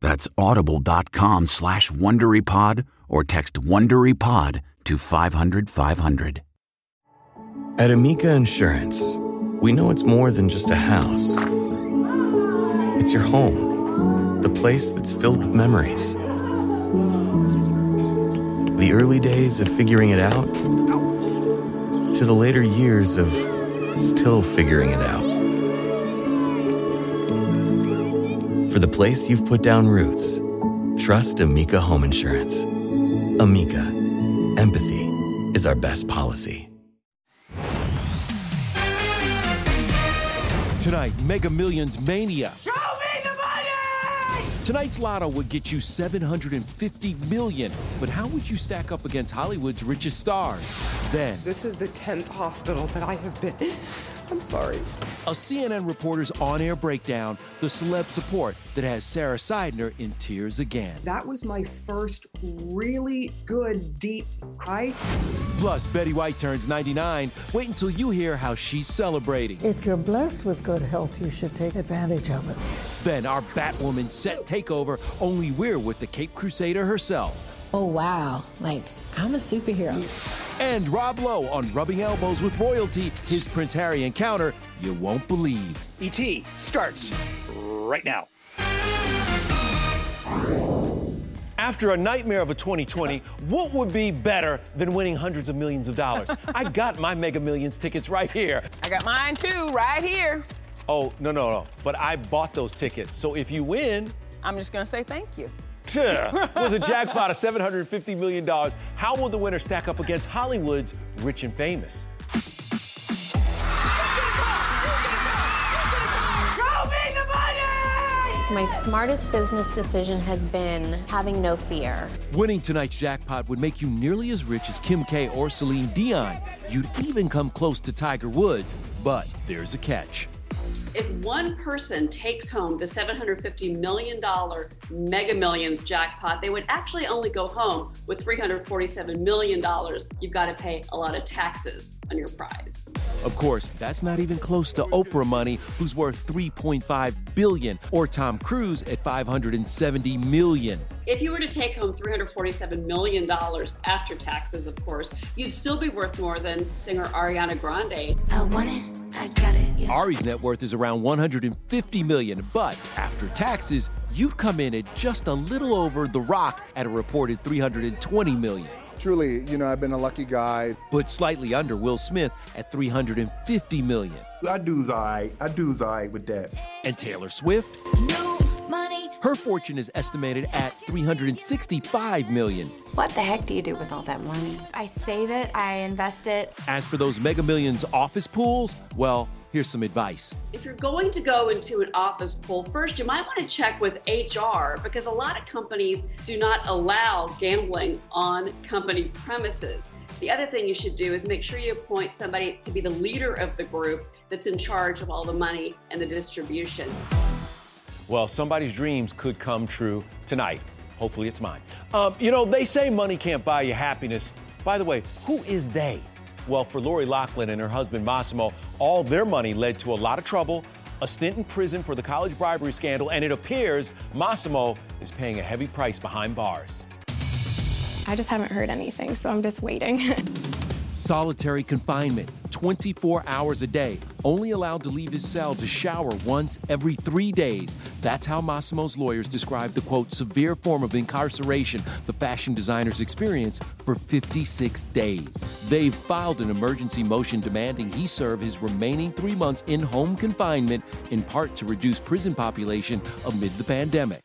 That's audible.com slash WonderyPod or text WonderyPod to 500 500. At Amica Insurance, we know it's more than just a house. It's your home, the place that's filled with memories. The early days of figuring it out to the later years of still figuring it out. For the place you've put down roots, trust Amica Home Insurance. Amica, empathy is our best policy. Tonight, Mega Millions Mania. Show me the money! Tonight's lotto would get you 750 million, but how would you stack up against Hollywood's richest stars? Then, This is the 10th hospital that I have been. I'm sorry. a CNN reporter's on-air breakdown, the celeb support that has Sara Sidner in tears again. That was my first really good, deep cry. Plus, Betty White turns 99. Wait until you hear how she's celebrating. If you're blessed with good health, you should take advantage of it. Then our Batwoman set takeover, only we're with the Cape Crusader herself. Oh, wow. Like, I'm a superhero. And Rob Lowe on Rubbing Elbows with Royalty, his Prince Harry encounter you won't believe. ET starts right now. After a nightmare of a 2020, what would be better than winning hundreds of millions of dollars? I got my Mega Millions tickets right here. I got mine too, right here. Oh, no, no, no. But I bought those tickets. So if you win, I'm just gonna say thank you. With a jackpot of $750 million, how will the winner stack up against Hollywood's rich and famous? Show me the money! My smartest business decision has been having no fear. Winning tonight's jackpot would make you nearly as rich as Kim K or Celine Dion. You'd even come close to Tiger Woods. But there's a catch. If one person takes home the $750 million Mega Millions jackpot, they would actually only go home with $347 million. You've got to pay a lot of taxes on your prize. Of course, that's not even close to Oprah money, who's worth 3.5 billion, or Tom Cruise at 570 million. If you were to take home $347 million after taxes, of course, you'd still be worth more than singer Ariana Grande. I want it, I got it. Ari's net worth is around 150 million, but after taxes, you'd come in at just a little over The Rock at a reported 320 million. Truly, you know, I've been a lucky guy. But slightly under Will Smith at 350 million. I do's all right. I do's all right with that. And Taylor Swift? Money. Her fortune is estimated at 365 million. What the heck do you do with all that money? I save it, I invest it. As for those Mega Millions office pools, well, here's some advice. If you're going to go into an office pool, first you might want to check with HR because a lot of companies do not allow gambling on company premises. The other thing you should do is make sure you appoint somebody to be the leader of the group that's in charge of all the money and the distribution. Well, somebody's dreams could come true tonight. Hopefully, it's mine. Um, you know, they say money can't buy you happiness. By the way, who is they? Well, for Lori Loughlin and her husband Massimo, all their money led to a lot of trouble, a stint in prison for the college bribery scandal, and it appears Massimo is paying a heavy price behind bars. I just haven't heard anything, so I'm just waiting. Solitary confinement, 24 hours a day, only allowed to leave his cell to shower once every three days. That's how Massimo's lawyers describe the quote, severe form of incarceration the fashion designer's experienced for 56 days. They've filed an emergency motion demanding he serve his remaining three months in home confinement, in part to reduce prison population amid the pandemic.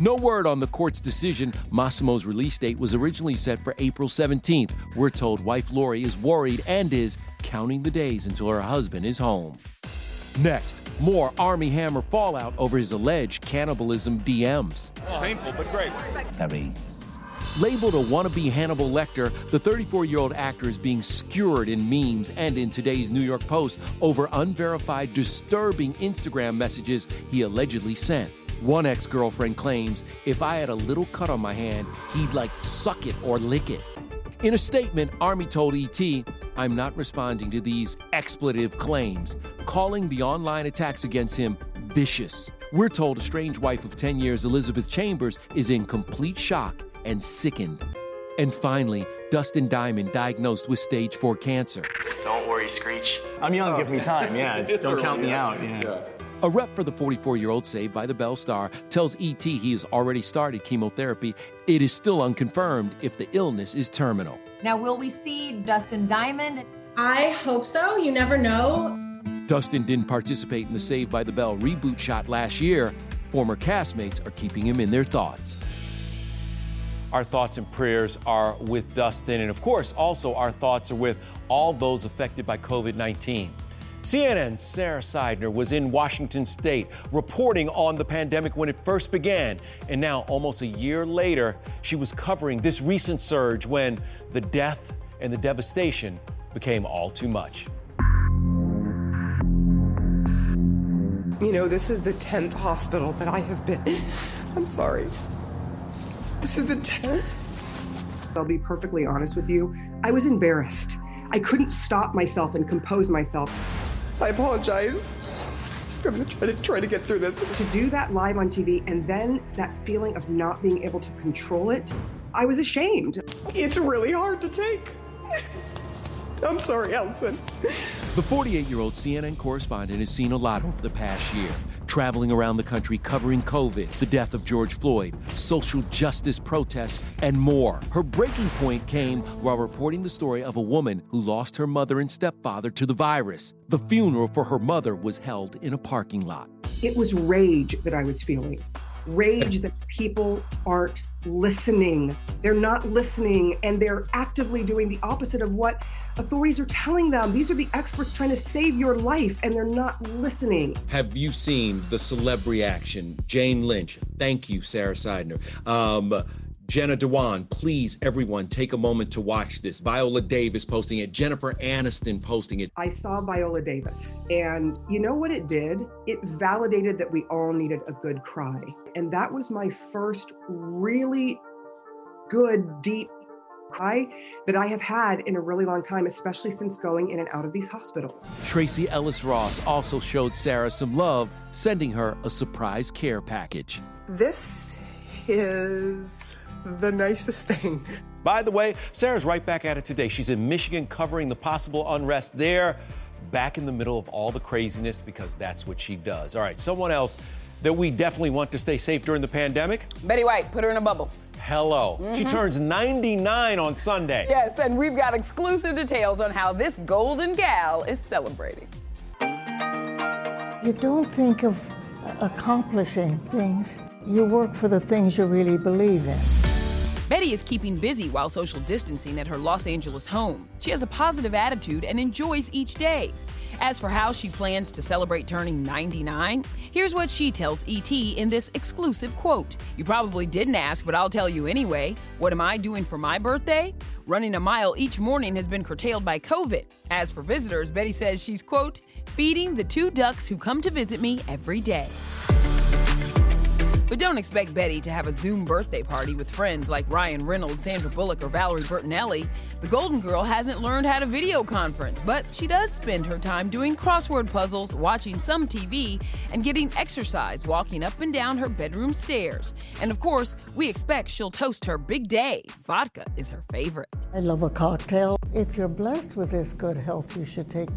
No word on the court's decision. Massimo's release date was originally set for April 17th. We're told wife Lori is worried and is counting the days until her husband is home. Next, more Armie Hammer fallout over his alleged cannibalism DMs. It's painful, but great. Harry. Labeled a wannabe Hannibal Lecter, the 34 year old actor is being skewered in memes and in today's New York Post over unverified, disturbing Instagram messages he allegedly sent. One ex girlfriend claims if I had a little cut on my hand, he'd like suck it or lick it. In a statement, Army told ET, I'm not responding to these expletive claims, calling the online attacks against him vicious. We're told a strange wife of 10 years, Elizabeth Chambers, is in complete shock and sickened. And finally, Dustin Diamond diagnosed with stage 4 cancer. Don't worry, Screech. I'm young, give me time. Yeah, just don't count me out. Yeah. A rep for the 44 year old Saved by the Bell star tells ET he has already started chemotherapy. It is still unconfirmed if the illness is terminal. Now, will we see Dustin Diamond? I hope so. You never know. Dustin didn't participate in the Saved by the Bell reboot shot last year. Former castmates are keeping him in their thoughts. Our thoughts and prayers are with Dustin, and of course, also our thoughts are with all those affected by COVID 19. CNN's Sara Sidner was in Washington state reporting on the pandemic when it first began. And now, almost a year later, she was covering this recent surge when the death and the devastation became all too much. You know, this is the 10th hospital that I have been. I'm sorry. This is the 10th. I'll be perfectly honest with you. I was embarrassed. I couldn't stop myself and compose myself. I apologize. I'm gonna try to try to get through this. To do that live on TV and then that feeling of not being able to control it, I was ashamed. It's really hard to take. I'm sorry, Allison. The 48 year old CNN correspondent has seen a lot over the past year, traveling around the country covering COVID, the death of George Floyd, social justice protests, and more. Her breaking point came while reporting the story of a woman who lost her mother and stepfather to the virus. The funeral for her mother was held in a parking lot. It was rage that I was feeling. Rage that people aren't listening. They're not listening and they're actively doing the opposite of what authorities are telling them. These are the experts trying to save your life and they're not listening. Have you seen the celeb reaction? Jane Lynch, thank you, Sara Sidner. Um, Jenna Dewan, please, everyone, take a moment to watch this. Viola Davis posting it, Jennifer Aniston posting it. I saw Viola Davis, and you know what it did? It validated that we all needed a good cry. And that was my first really good, deep cry that I have had in a really long time, especially since going in and out of these hospitals. Tracee Ellis Ross also showed Sara some love, sending her a surprise care package. This is the nicest thing. By the way, Sara's right back at it today. She's in Michigan covering the possible unrest there, back in the middle of all the craziness because that's what she does. All right, someone else that we definitely want to stay safe during the pandemic? Betty White, put her in a bubble. Hello. Mm-hmm. She turns 99 on Sunday. Yes, and we've got exclusive details on how this golden gal is celebrating. You don't think of accomplishing things, you work for the things you really believe in. Betty is keeping busy while social distancing at her Los Angeles home. She has a positive attitude and enjoys each day. As for how she plans to celebrate turning 99, here's what she tells ET in this exclusive quote. You probably didn't ask, but I'll tell you anyway. What am I doing for my birthday? Running a mile each morning has been curtailed by COVID. As for visitors, Betty says she's, quote, feeding the two ducks who come to visit me every day. But don't expect Betty to have a Zoom birthday party with friends like Ryan Reynolds, Sandra Bullock, or Valerie Bertinelli. The Golden Girl hasn't learned how to video conference, but she does spend her time doing crossword puzzles, watching some TV, and getting exercise walking up and down her bedroom stairs. And of course, we expect she'll toast her big day. Vodka is her favorite. I love a cocktail. If you're blessed with this good health, you should take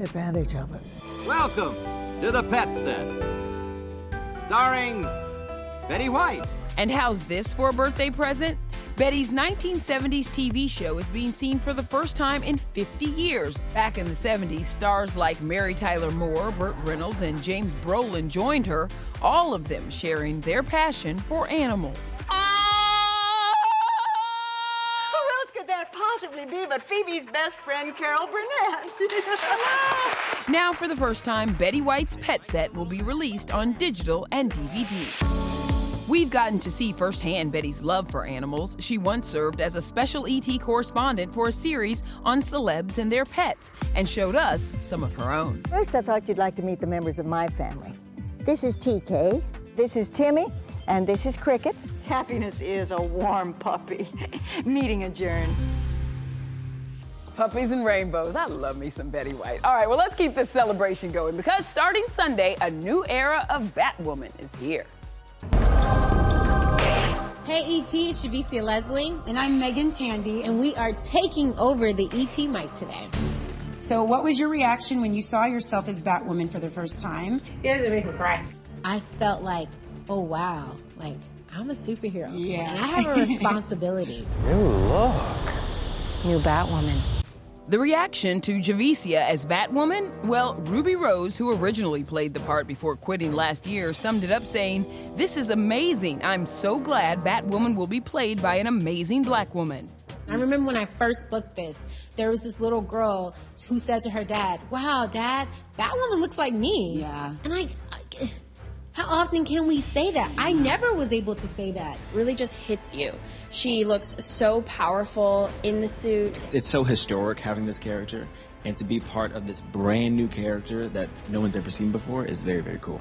advantage of it. Welcome to the Pet Set, starring Betty White. And how's this for a birthday present? Betty's 1970s TV show is being seen for the first time in 50 years. Back in the 70s, stars like Mary Tyler Moore, Burt Reynolds, and James Brolin joined her, all of them sharing their passion for animals. Ah! Who else could that possibly be but Phoebe's best friend, Carol Burnett? Now, for the first time, Betty White's pet set will be released on digital and DVD. We've gotten to see firsthand Betty's love for animals. She once served as a special ET correspondent for a series on celebs and their pets and showed us some of her own. First, I thought you'd like to meet the members of my family. This is TK, this is Timmy, and this is Cricket. Happiness is a warm puppy. Meeting adjourned. Puppies and rainbows. I love me some Betty White. All right, well, let's keep this celebration going because starting Sunday, a new era of Batwoman is here. Hey ET, it's Javicia Leslie. And I'm Meagan Tandy, and we are taking over the ET mic today. So, what was your reaction when you saw yourself as Batwoman for the first time? It doesn't make me cry. I felt like, oh wow, like I'm a superhero. Yeah. And I have a responsibility. New look. New Batwoman. The reaction to Javicia as Batwoman? Well, Ruby Rose, who originally played the part before quitting last year, summed it up saying, This is amazing. I'm so glad Batwoman will be played by an amazing black woman. I remember when I first booked this, there was this little girl who said to her dad, Wow, dad, Batwoman looks like me. Yeah. And I, I how often can we say that? I never was able to say that. Really just hits you. She looks so powerful in the suit. It's so historic having this character, and to be part of this brand new character that no one's ever seen before is very, very cool.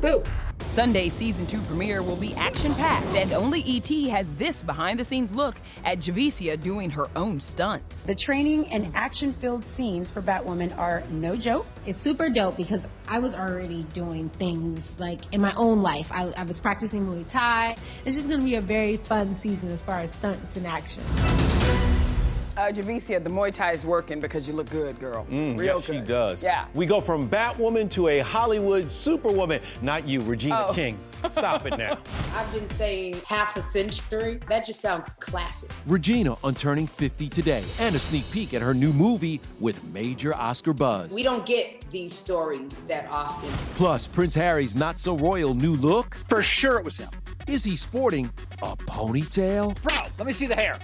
Boo! Sunday's season two premiere will be action packed, and only ET has this behind the scenes look at Javicia doing her own stunts. The training and action filled scenes for Batwoman are no joke. It's super dope because I was already doing things like in my own life. I, I was practicing Muay Thai. It's just going to be a very fun season as far as stunts and action. Uh, Javicia, the Muay Thai is working because you look good, girl. Mm, Real yes, good. she does. Yeah. We go from Batwoman to a Hollywood superwoman. Not you, Regina Oh. King. Stop it now. I've been saying half a century. That just sounds classic. Regina on turning 50 today, and a sneak peek at her new movie with major Oscar buzz. We don't get these stories that often. Plus, Prince Harry's not so royal new look. For sure it was him. Is he sporting a ponytail? Bro, let me see the hair.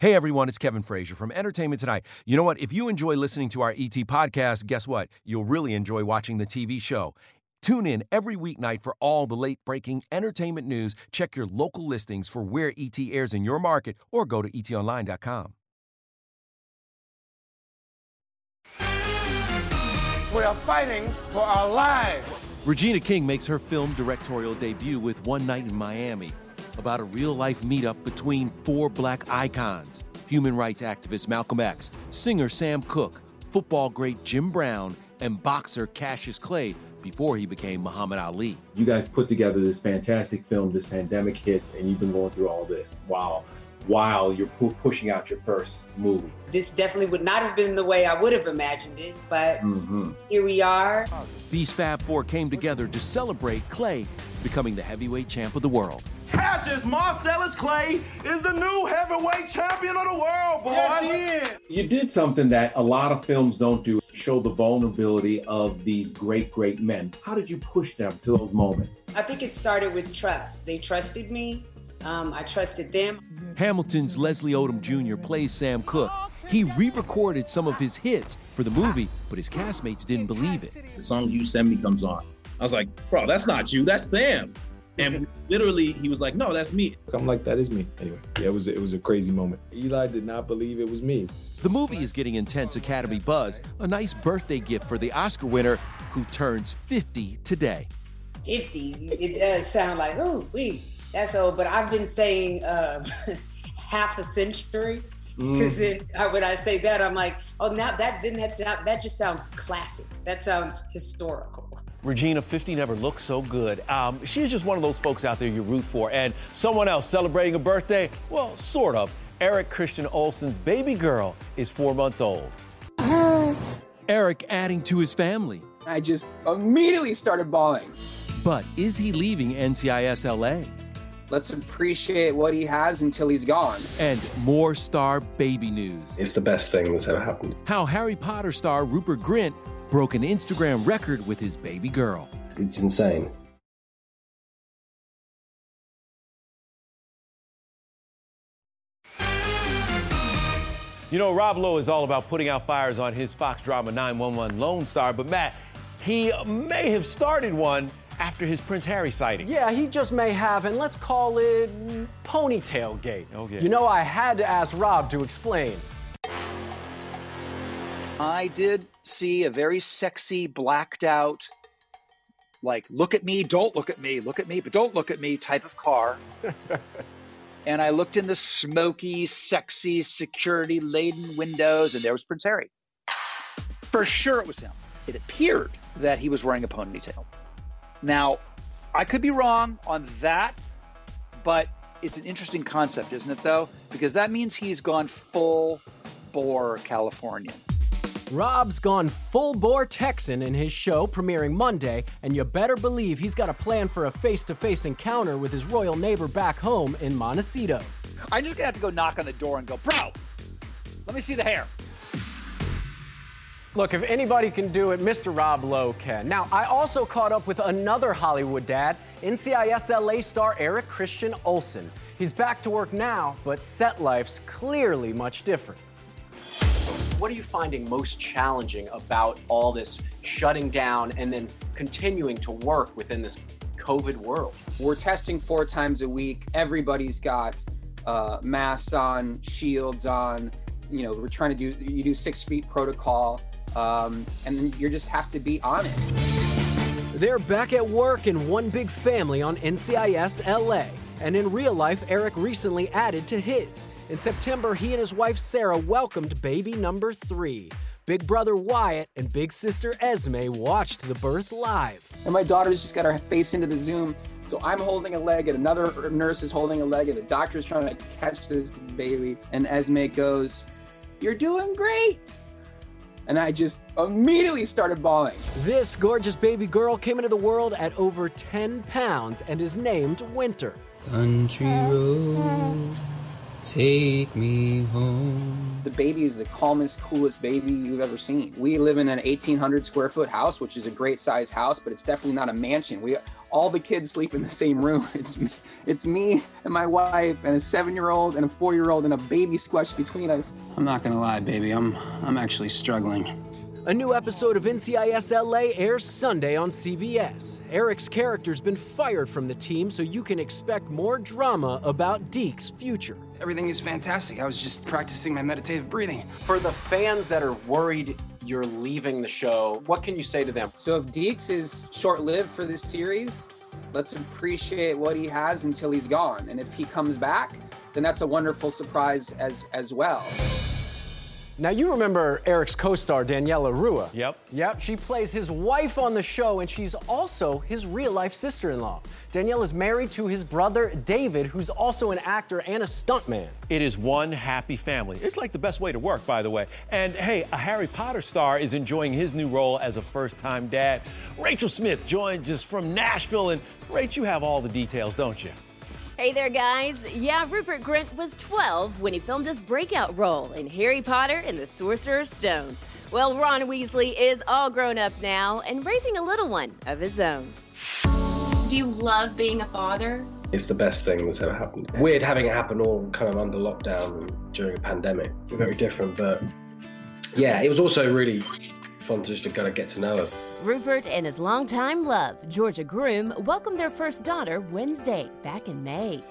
Hey everyone, it's Kevin Frazier from Entertainment Tonight. You know what? If you enjoy listening to our ET podcast, guess what? You'll really enjoy watching the TV show. Tune in every weeknight for all the late breaking entertainment news. Check your local listings for where ET airs in your market or go to etonline.com. We are fighting for our lives. Regina King makes her film directorial debut with One Night in Miami, about a real life meetup between four black icons human rights activist Malcolm X, singer Sam Cooke, football great Jim Brown, and boxer Cassius Clay before he became Muhammad Ali. You guys put together this fantastic film, this pandemic hits, and you've been going through all this while while you're pu- pushing out your first movie. This definitely would not have been the way I would have imagined it, but Mm-hmm. here we are. These Fab Four came together to celebrate Clay becoming the heavyweight champ of the world. Cassius Marcellus Clay is the new heavyweight champion of the world, boy. Yes, he is. You did something that a lot of films don't do show the vulnerability of these great, great men. How did you push them to those moments? I think it started with trust. They trusted me. Um, I trusted them. Hamilton's Leslie Odom Jr. plays Sam Cooke. He re recorded some of his hits for the movie, but his castmates didn't believe it. The song You Send Me comes on. I was like, bro, that's not you, that's Sam. And literally, he was like, "No, that's me." I'm like, that is me. Anyway, yeah, it was it was a crazy moment. Eli did not believe it was me. The movie is getting intense Academy buzz, a nice birthday gift for the Oscar winner who turns 50 today. 50, it does sound like, oh, we that's old. But I've been saying uh, half a century because Mm. when I say that, I'm like, oh, now that then that's not, that just sounds classic. That sounds historical. Regina, 50 never looked so good. Um, she's just one of those folks out there you root for. And someone else celebrating a birthday, well, sort of. Eric Christian Olsen's baby girl is four months old. Eric adding to his family. I just immediately started bawling. But is he leaving NCIS LA? Let's appreciate what he has until he's gone. And more star baby news. It's the best thing that's ever happened. How Harry Potter star Rupert Grint broke an Instagram record with his baby girl. It's insane. You know, Rob Lowe is all about putting out fires on his Fox drama 911 Lone Star, but Matt, he may have started one after his Prince Harry sighting. Yeah, he just may have, and let's call it ponytail gate. Okay. You know, I had to ask Rob to explain. I did see a very sexy, blacked out, like, look at me, don't look at me, look at me, but don't look at me type of car. and I looked in the smoky, sexy, security laden windows, and there was Prince Harry. For sure it was him. It appeared that he was wearing a ponytail. Now, I could be wrong on that, but it's an interesting concept, isn't it, though? Because that means he's gone full bore Californian. Rob's gone full bore Texan in his show premiering Monday, and you better believe he's got a plan for a face to face encounter with his royal neighbor back home in Montecito. I'm just gonna have to go knock on the door and go, bro, let me see the hair. Look, if anybody can do it, Mr. Rob Lowe can. Now, I also caught up with another Hollywood dad, NCIS LA star Eric Christian Olsen. He's back to work now, but set life's clearly much different. What are you finding most challenging about all this shutting down and then continuing to work within this COVID world? We're testing four times a week. Everybody's got uh, masks on, shields on. You know, we're trying to do, you do six feet protocol, um, and you just have to be on it. They're back at work in one big family on NCIS LA. And in real life, Eric recently added to his. In September, he and his wife Sarah welcomed baby number three. Big brother Wyatt and big sister Esme watched the birth live. And my daughter's just got her face into the Zoom. So I'm holding a leg, and another nurse is holding a leg, and the doctor's trying to catch this baby. And Esme goes, You're doing great. And I just immediately started bawling. This gorgeous baby girl came into the world at over 10 pounds and is named Winter. Country road, take me home. The baby is the calmest, coolest baby you've ever seen. We live in an 1,800 square foot house, which is a great size house, but it's definitely not a mansion. We all the kids sleep in the same room. It's me, it's me and my wife and a seven year old and a four year old and a baby squished between us. I'm not gonna lie, baby. I'm I'm actually struggling. A new episode of NCIS LA airs Sunday on CBS. Eric's character's been fired from the team, so you can expect more drama about Deeks' future. Everything is fantastic. I was just practicing my meditative breathing. For the fans that are worried you're leaving the show, what can you say to them? So if Deeks is short lived for this series, let's appreciate what he has until he's gone. And if he comes back, then that's a wonderful surprise as as well. Now, you remember Eric's co star, Daniela Ruah. Yep. Yep, she plays his wife on the show, and she's also his real life sister in law. Danielle is married to his brother, David, who's also an actor and a stuntman. It is one happy family. It's like the best way to work, by the way. And hey, a Harry Potter star is enjoying his new role as a first time dad. Rachel Smith joined us from Nashville. And Rach, you have all the details, don't you? Hey there, guys. Yeah, Rupert Grint was 12 when he filmed his breakout role in Harry Potter and the Sorcerer's Stone. Well, Ron Weasley is all grown up now and raising a little one of his own. Do you love being a father? It's the best thing that's ever happened. Weird having it happen all kind of under lockdown during a pandemic. Very different, but yeah, it was also really fun to just kind of get to know her. Rupert and his longtime love, Georgia Groom, welcomed their first daughter Wednesday, back in May.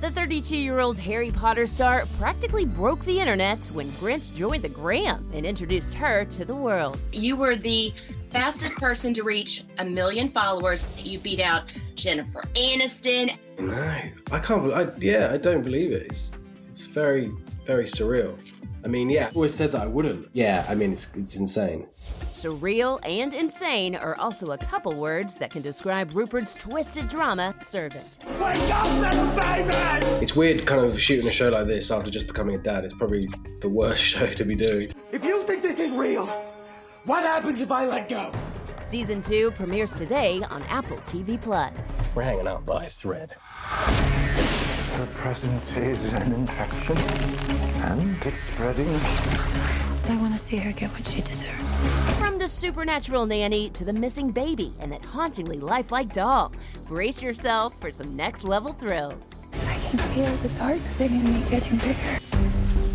The 32 year old Harry Potter star practically broke the internet when Grint joined the Gram and introduced her to the world. You were the fastest person to reach a million followers. You beat out Jennifer Aniston. No, I can't. I, yeah, I don't believe it. It's it's very very surreal. I mean, yeah, I've always said that I wouldn't. Yeah, I mean, it's it's insane. Surreal and insane are also a couple words that can describe Rupert's twisted drama servant. Wake up, little baby! It's weird, kind of shooting a show like this after just becoming a dad. It's probably the worst show to be doing. If you think this is real, what happens if I let go? Season 2 premieres today on Apple TV Plus. We're hanging out by a thread. Her presence is an infection, and it's spreading. I want to see her get what she deserves. From the supernatural nanny to the missing baby and that hauntingly lifelike doll, brace yourself for some next level thrills. I can feel the dark thing in me getting bigger.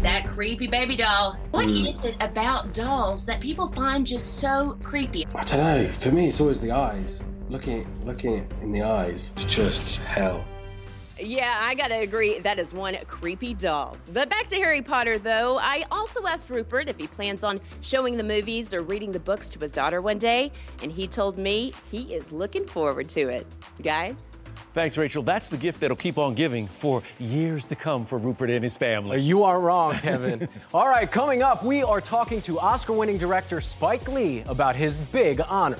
That creepy baby doll. What Mm. is it about dolls that people find just so creepy? I don't know. For me, it's always the eyes. Looking, looking in the eyes. It's just hell. Yeah, I gotta agree. That is one creepy doll. But back to Harry Potter, though. I also asked Rupert if he plans on showing the movies or reading the books to his daughter one day, and he told me he is looking forward to it. Guys? Thanks, Rachel. That's the gift that'll keep on giving for years to come for Rupert and his family. You are wrong, Kevin. All right, coming up, we are talking to Oscar winning director Spike Lee about his big honor.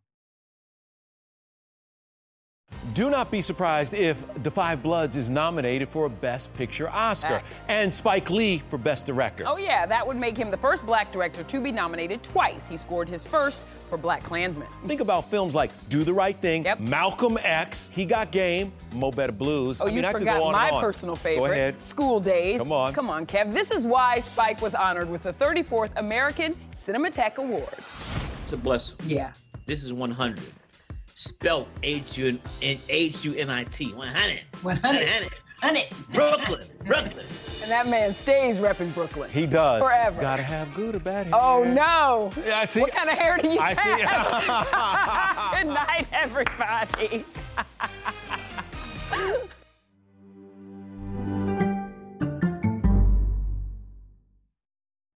Do not be surprised if The Five Bloods is nominated for a Best Picture Oscar Facts. and Spike Lee for Best Director. Oh, yeah, that would make him the first black director to be nominated twice. He scored his first for BlacKkKlansman. Think about films like Do the Right Thing, Malcolm X, He Got Game, Mo Better Blues. Oh, I you mean, I could forgot go on my and on. personal favorite, Go ahead. School Daze. Come on. Come on, Kev. This is why Spike was honored with the 34th American Cinematheque Award. It's a blessing. Yeah. This is 100. Spelled H U N H U N I T. 100. 100. 100. Brooklyn. Brooklyn. And that man stays repping Brooklyn. He does. Forever. Gotta have good or bad hair. Oh no! Yeah, I see. What kind of hair do you I see. have? Good night, everybody.